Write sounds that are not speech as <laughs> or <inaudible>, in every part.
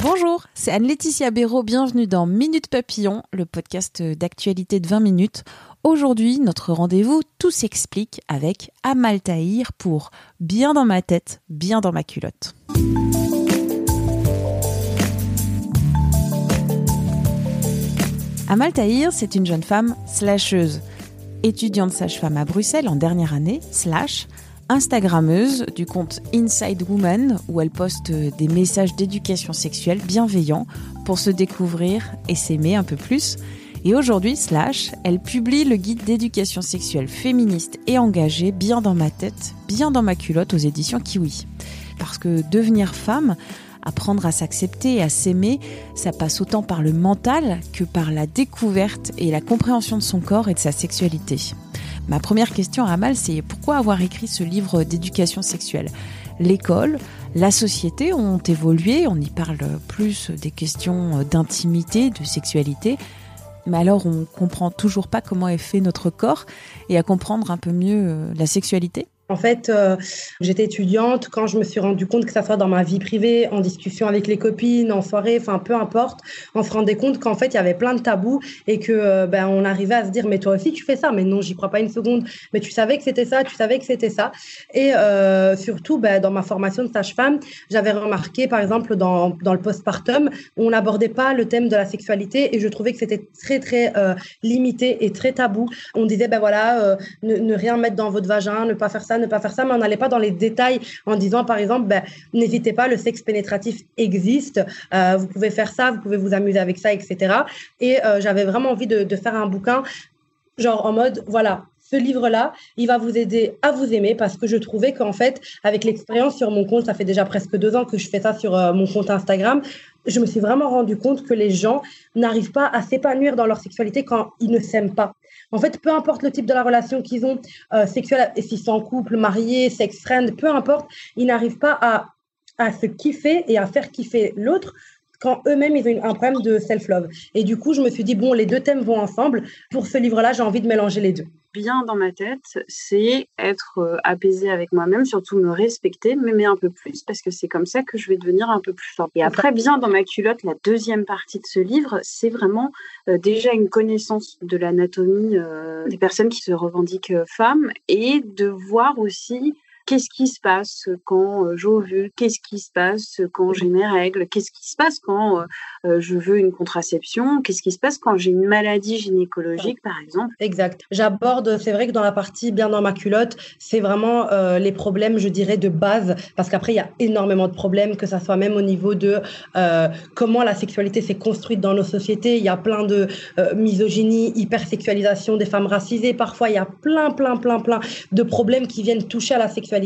Bonjour, c'est Anne-Laetitia Béraud. Bienvenue dans Minute Papillon, le podcast d'actualité de 20 minutes. Aujourd'hui, notre rendez-vous, tout s'explique avec Amal Tahir pour Bien dans ma tête, bien dans ma culotte. Amal Tahir, c'est une jeune femme slasheuse, étudiante sage-femme à Bruxelles en dernière année, slash, Instagrammeuse du compte Inside Woman où elle poste des messages d'éducation sexuelle bienveillants pour se découvrir et s'aimer un peu plus. Et aujourd'hui, Slash, elle publie le guide d'éducation sexuelle féministe et engagée Bien dans ma tête, bien dans ma culotte aux éditions Kiwi. Parce que devenir femme, apprendre à s'accepter et à s'aimer, ça passe autant par le mental que par la découverte et la compréhension de son corps et de sa sexualité. Ma première question à Amal, c'est pourquoi avoir écrit ce livre d'éducation sexuelle? L'école, la société ont évolué, on y parle plus des questions d'intimité, de sexualité, mais alors on comprend toujours pas comment est fait notre corps et à comprendre un peu mieux la sexualité? En fait, euh, j'étais étudiante. Quand je me suis rendu compte que ça soit dans ma vie privée, en discussion avec les copines, en soirée, enfin peu importe, on se rendait compte qu'en fait il y avait plein de tabous et que euh, ben on arrivait à se dire mais toi aussi tu fais ça, mais non j'y crois pas une seconde, mais tu savais que c'était ça, tu savais que c'était ça. Et euh, surtout ben, dans ma formation de sage-femme, j'avais remarqué par exemple dans, dans le postpartum on n'abordait pas le thème de la sexualité et je trouvais que c'était très très limité et très tabou. On disait ben voilà ne rien mettre dans votre vagin, ne pas faire ça ne pas faire ça, mais on n'allait pas dans les détails en disant, par exemple, ben, n'hésitez pas, le sexe pénétratif existe, euh, vous pouvez faire ça, vous pouvez vous amuser avec ça, etc. Et euh, j'avais vraiment envie de, faire un bouquin, genre en mode, voilà, ce livre-là, il va vous aider à vous aimer parce que je trouvais qu'en fait, avec l'expérience sur mon compte, ça fait déjà presque deux ans que je fais ça sur euh, mon compte Instagram, je me suis vraiment rendu compte que les gens n'arrivent pas à s'épanouir dans leur sexualité quand ils ne s'aiment pas. En fait, peu importe le type de la relation qu'ils ont, euh, sexuelle, et s'ils sont en couple, mariés, sex friend, peu importe, ils n'arrivent pas à, à se kiffer et à faire kiffer l'autre quand eux-mêmes ils ont un problème de self-love. Et du coup, je me suis dit, bon, les deux thèmes vont ensemble. Pour ce livre-là, j'ai envie de mélanger les deux. bien dans ma tête, c'est être euh, apaisé avec moi-même, surtout me respecter, m'aimer un peu plus, parce que c'est comme ça que je vais devenir un peu plus forte. Et après, bien dans ma culotte, la deuxième partie de ce livre, c'est vraiment euh, déjà une connaissance de l'anatomie euh, des personnes qui se revendiquent femmes et de voir aussi qu'est-ce qui se passe quand euh, j'ovule, qu'est-ce qui se passe quand j'ai mes règles, qu'est-ce qui se passe quand euh, euh, je veux une contraception, qu'est-ce qui se passe quand j'ai une maladie gynécologique, par exemple? Exact. J'aborde, c'est vrai que dans la partie bien dans ma culotte, c'est vraiment les problèmes, je dirais, de base, parce qu'après, il y a énormément de problèmes, que ça soit même au niveau de comment la sexualité s'est construite dans nos sociétés. Il y a plein de euh, misogynie, hypersexualisation des femmes racisées. Parfois, il y a plein, plein, plein, plein de problèmes qui viennent toucher à la sexualité.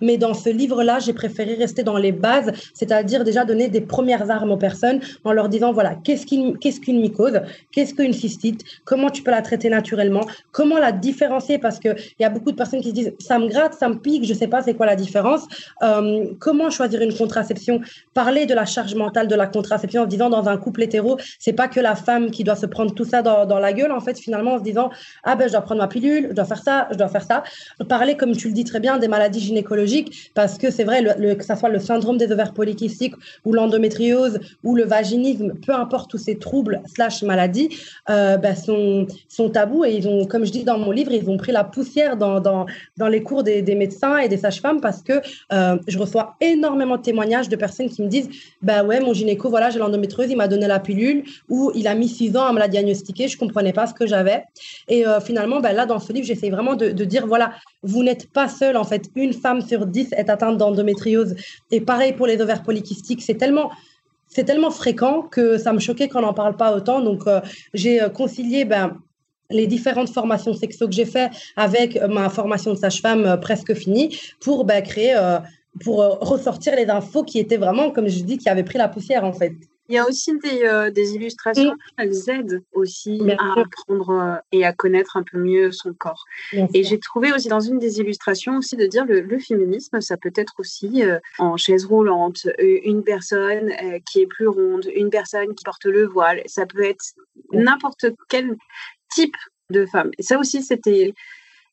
Mais dans ce livre-là, j'ai préféré rester dans les bases, c'est-à-dire déjà donner des premières armes aux personnes en leur disant, voilà, qu'est-ce qu'une qu'est-ce qu'une mycose, qu'est-ce qu'une cystite, comment tu peux la traiter naturellement, comment la différencier, parce qu'il y a beaucoup de personnes qui se disent, ça me gratte, ça me pique, je sais pas c'est quoi la différence. Euh, comment choisir une contraception? Parler de la charge mentale de la contraception en se disant, dans un couple hétéro, c'est pas que la femme qui doit se prendre tout ça dans, dans la gueule, en fait, finalement, en se disant, ah ben, je dois prendre ma pilule, je dois faire ça, je dois faire ça. Parler, comme tu le dis très bien, des maladies gynécologiques, parce que c'est vrai, que ça soit le syndrome des ovaires polykystiques ou l'endométriose ou le vaginisme, peu importe tous ces troubles slash maladies, euh, ben, sont, sont tabous. Et ils ont, comme je dis dans mon livre, ils ont pris la poussière dans, dans, dans les cours des, des médecins et des sages-femmes parce que euh, je reçois énormément de témoignages de personnes qui me disent bah ouais mon gynéco voilà j'ai l'endométriose il m'a donné la pilule ou il a mis six ans à me la diagnostiquer je comprenais pas ce que j'avais. Et euh, finalement bah, là dans ce livre j'essaie vraiment de, de dire voilà vous n'êtes pas seul en fait une femme sur dix est atteinte d'endométriose. Et pareil pour les ovaires polykystiques. C'est tellement c'est tellement fréquent que ça me choquait qu'on n'en parle pas autant. Donc euh, j'ai euh, concilié ben les différentes formations sexo que j'ai fait avec ma formation de sage-femme presque finie pour bah, créer, pour ressortir les infos qui étaient vraiment, comme je dis, qui avaient pris la poussière en fait. Il y a aussi des, euh, des illustrations, elles aident aussi à apprendre euh, et à connaître un peu mieux son corps. et j'ai trouvé aussi dans une des illustrations aussi de dire le, le féminisme, ça peut être aussi euh, en chaise roulante, une personne qui est plus ronde, une personne qui porte le voile, ça peut être n'importe quel type de femme. Et ça aussi, c'était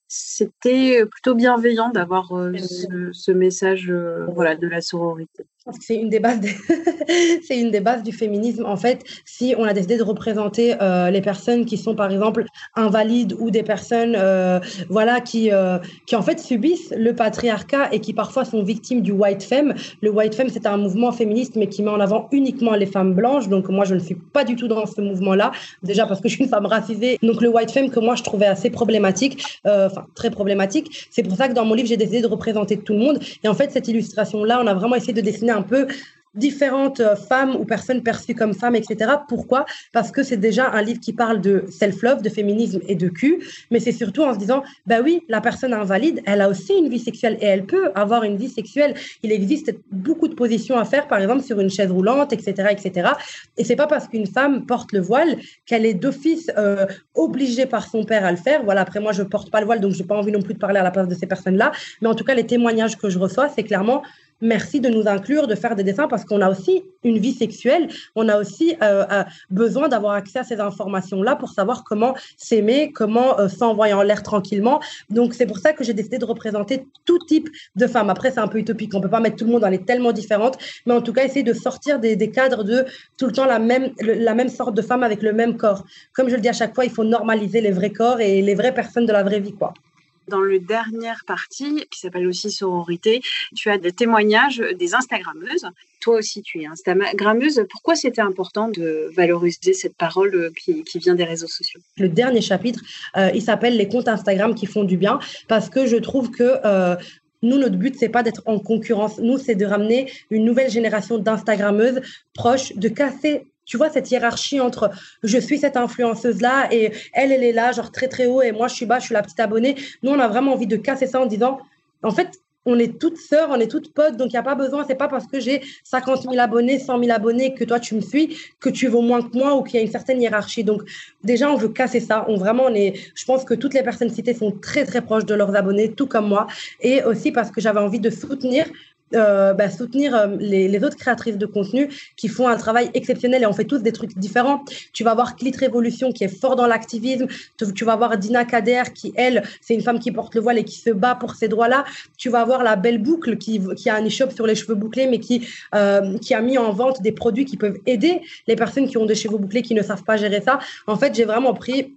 c'était plutôt bienveillant d'avoir ce, ce, message voilà, de la sororité c'est une des bases, <laughs> c'est une des bases du féminisme. En fait, si on a décidé de représenter euh, les personnes qui sont par exemple invalides ou des personnes, euh, voilà, qui euh, qui en fait subissent le patriarcat et qui parfois sont victimes du white femme. Le white femme, c'est un mouvement féministe, mais qui met en avant uniquement les femmes blanches. Donc moi, je ne suis pas du tout dans ce mouvement-là. Déjà parce que je suis une femme racisée. Donc le white femme que moi je trouvais assez problématique, enfin très problématique. C'est pour ça que dans mon livre, j'ai décidé de représenter tout le monde. Et en fait, cette illustration-là, on a vraiment essayé de dessiner un peu différentes euh, femmes ou personnes perçues comme femmes, etc. Pourquoi? Parce que c'est déjà un livre qui parle de self-love, de féminisme et de cul, mais c'est surtout en se disant, bah oui, la personne invalide, elle a aussi une vie sexuelle et elle peut avoir une vie sexuelle. Il existe beaucoup de positions à faire, par exemple sur une chaise roulante, etc., etc. Et c'est pas parce qu'une femme porte le voile qu'elle est d'office euh, obligée par son père à le faire. Voilà. Après moi, je porte pas le voile, donc j'ai pas envie non plus de parler à la place de ces personnes-là. Mais en tout cas, les témoignages que je reçois, c'est clairement merci de nous inclure, de faire des dessins parce qu'on a aussi une vie sexuelle, on a aussi euh, euh, besoin d'avoir accès à ces informations-là pour savoir comment s'aimer, comment euh, s'envoyer en l'air tranquillement. Donc c'est pour ça que j'ai décidé de représenter tout type de femmes. Après c'est un peu utopique, on peut pas mettre tout le monde, dans les tellement différentes, mais en tout cas essayer de sortir des, des cadres de tout le temps la même, la même sorte de femme avec le même corps. Comme je le dis à chaque fois, il faut normaliser les vrais corps et les vraies personnes de la vraie vie, quoi. Dans le dernière partie, qui s'appelle aussi sororité, tu as des témoignages des Instagrammeuses. Toi aussi, tu es Instagrammeuse. Pourquoi c'était important de valoriser cette parole euh, qui, vient des réseaux sociaux? Le dernier chapitre, euh, il s'appelle les comptes Instagram qui font du bien, parce que je trouve que euh, nous, notre but, c'est pas d'être en concurrence. Nous, c'est de ramener une nouvelle génération d'Instagrammeuses proches, de casser tu vois, cette hiérarchie entre je suis cette influenceuse-là et elle, elle est là, genre très, très haut et moi, je suis bas, je suis la petite abonnée. Nous, on a vraiment envie de casser ça en disant, en fait, on est toutes sœurs, on est toutes potes, donc il n'y a pas besoin, c'est pas parce que j'ai 50 000 abonnés, 100 000 abonnés que toi tu me suis, que tu vaux moins que moi ou qu'il y a une certaine hiérarchie. Donc déjà, on veut casser ça. On vraiment, on je pense que toutes les personnes citées sont très très proches de leurs abonnés, tout comme moi. Et aussi parce que j'avais envie de soutenir euh, bah, soutenir euh, les, autres créatrices de contenu qui font un travail exceptionnel et on fait tous des trucs différents. Tu vas voir Clit Révolution qui est fort dans l'activisme. Tu, tu, vas voir Dina Kader qui, elle, c'est une femme qui porte le voile et qui se bat pour ces droits-là. Tu vas voir la Belle Boucle qui, qui a un e-shop sur les cheveux bouclés mais qui, euh, qui a mis en vente des produits qui peuvent aider les personnes qui ont des cheveux bouclés qui ne savent pas gérer ça. En fait, j'ai vraiment pris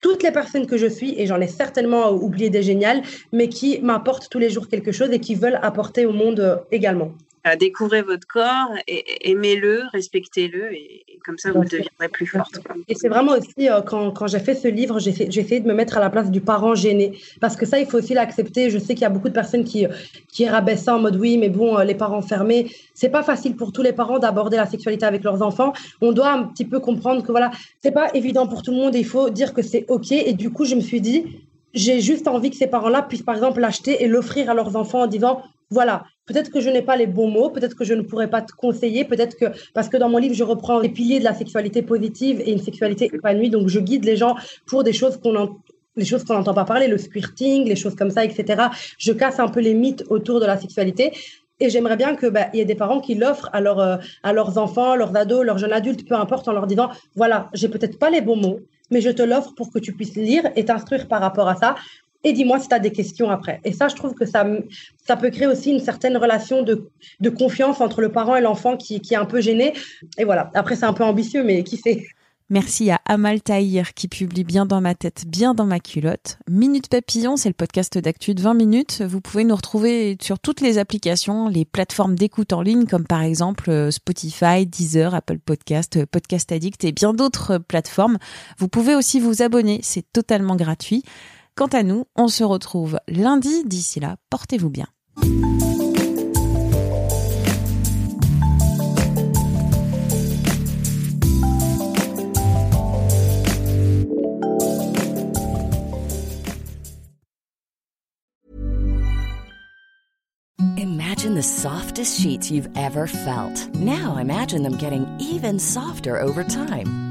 toutes les personnes que je suis, et j'en ai certainement oublié des géniales, mais qui m'apportent tous les jours quelque chose et qui veulent apporter au monde euh, également. Découvrez votre corps, aimez-le, respectez-le, et, comme ça, vous deviendrez plus forte. Et c'est vraiment aussi, euh, quand, quand j'ai fait ce livre, j'ai essayé de me mettre à la place du parent gêné. Parce que ça, il faut aussi l'accepter. Je sais qu'il y a beaucoup de personnes qui, qui rabaissent ça en mode oui, mais bon, euh, les parents fermés. C'est pas facile pour tous les parents d'aborder la sexualité avec leurs enfants. On doit un petit peu comprendre que voilà, c'est pas évident pour tout le monde et il faut dire que c'est OK. Et du coup, je me suis dit, j'ai juste envie que ces parents-là puissent, par exemple, l'acheter et l'offrir à leurs enfants en disant voilà, peut-être que je n'ai pas les bons mots, peut-être que je ne pourrais pas te conseiller, peut-être que, parce que dans mon livre, je reprends les piliers de la sexualité positive et une sexualité épanouie, donc je guide les gens pour des choses qu'on les choses qu'on n'entend pas parler, le squirting, les choses comme ça, etc. Je casse un peu les mythes autour de la sexualité. Et j'aimerais bien qu'il bah, y ait des parents qui l'offrent à, leur, euh, à leurs enfants, leurs ados, leurs jeunes adultes, peu importe, en leur disant, voilà, j'ai peut-être pas les bons mots, mais je te l'offre pour que tu puisses lire et t'instruire par rapport à ça et dis-moi si tu as des questions après. Et ça, je trouve que ça, ça peut créer aussi une certaine relation de, de confiance entre le parent et l'enfant qui, est un peu gêné. Et voilà, après, c'est un peu ambitieux, mais qui sait? Merci à Amal Tahir qui publie Bien dans ma tête, bien dans ma culotte. Minute Papillon, c'est le podcast d'actu de 20 minutes. Vous pouvez nous retrouver sur toutes les applications, les plateformes d'écoute en ligne comme par exemple euh, Spotify, Deezer, Apple Podcast, euh, Podcast Addict et bien d'autres plateformes. Vous pouvez aussi vous abonner, c'est totalement gratuit. Quant à nous, on se retrouve lundi. D'ici là, portez-vous bien. Imagine the softest sheets you've ever felt. Now imagine them getting even softer over time.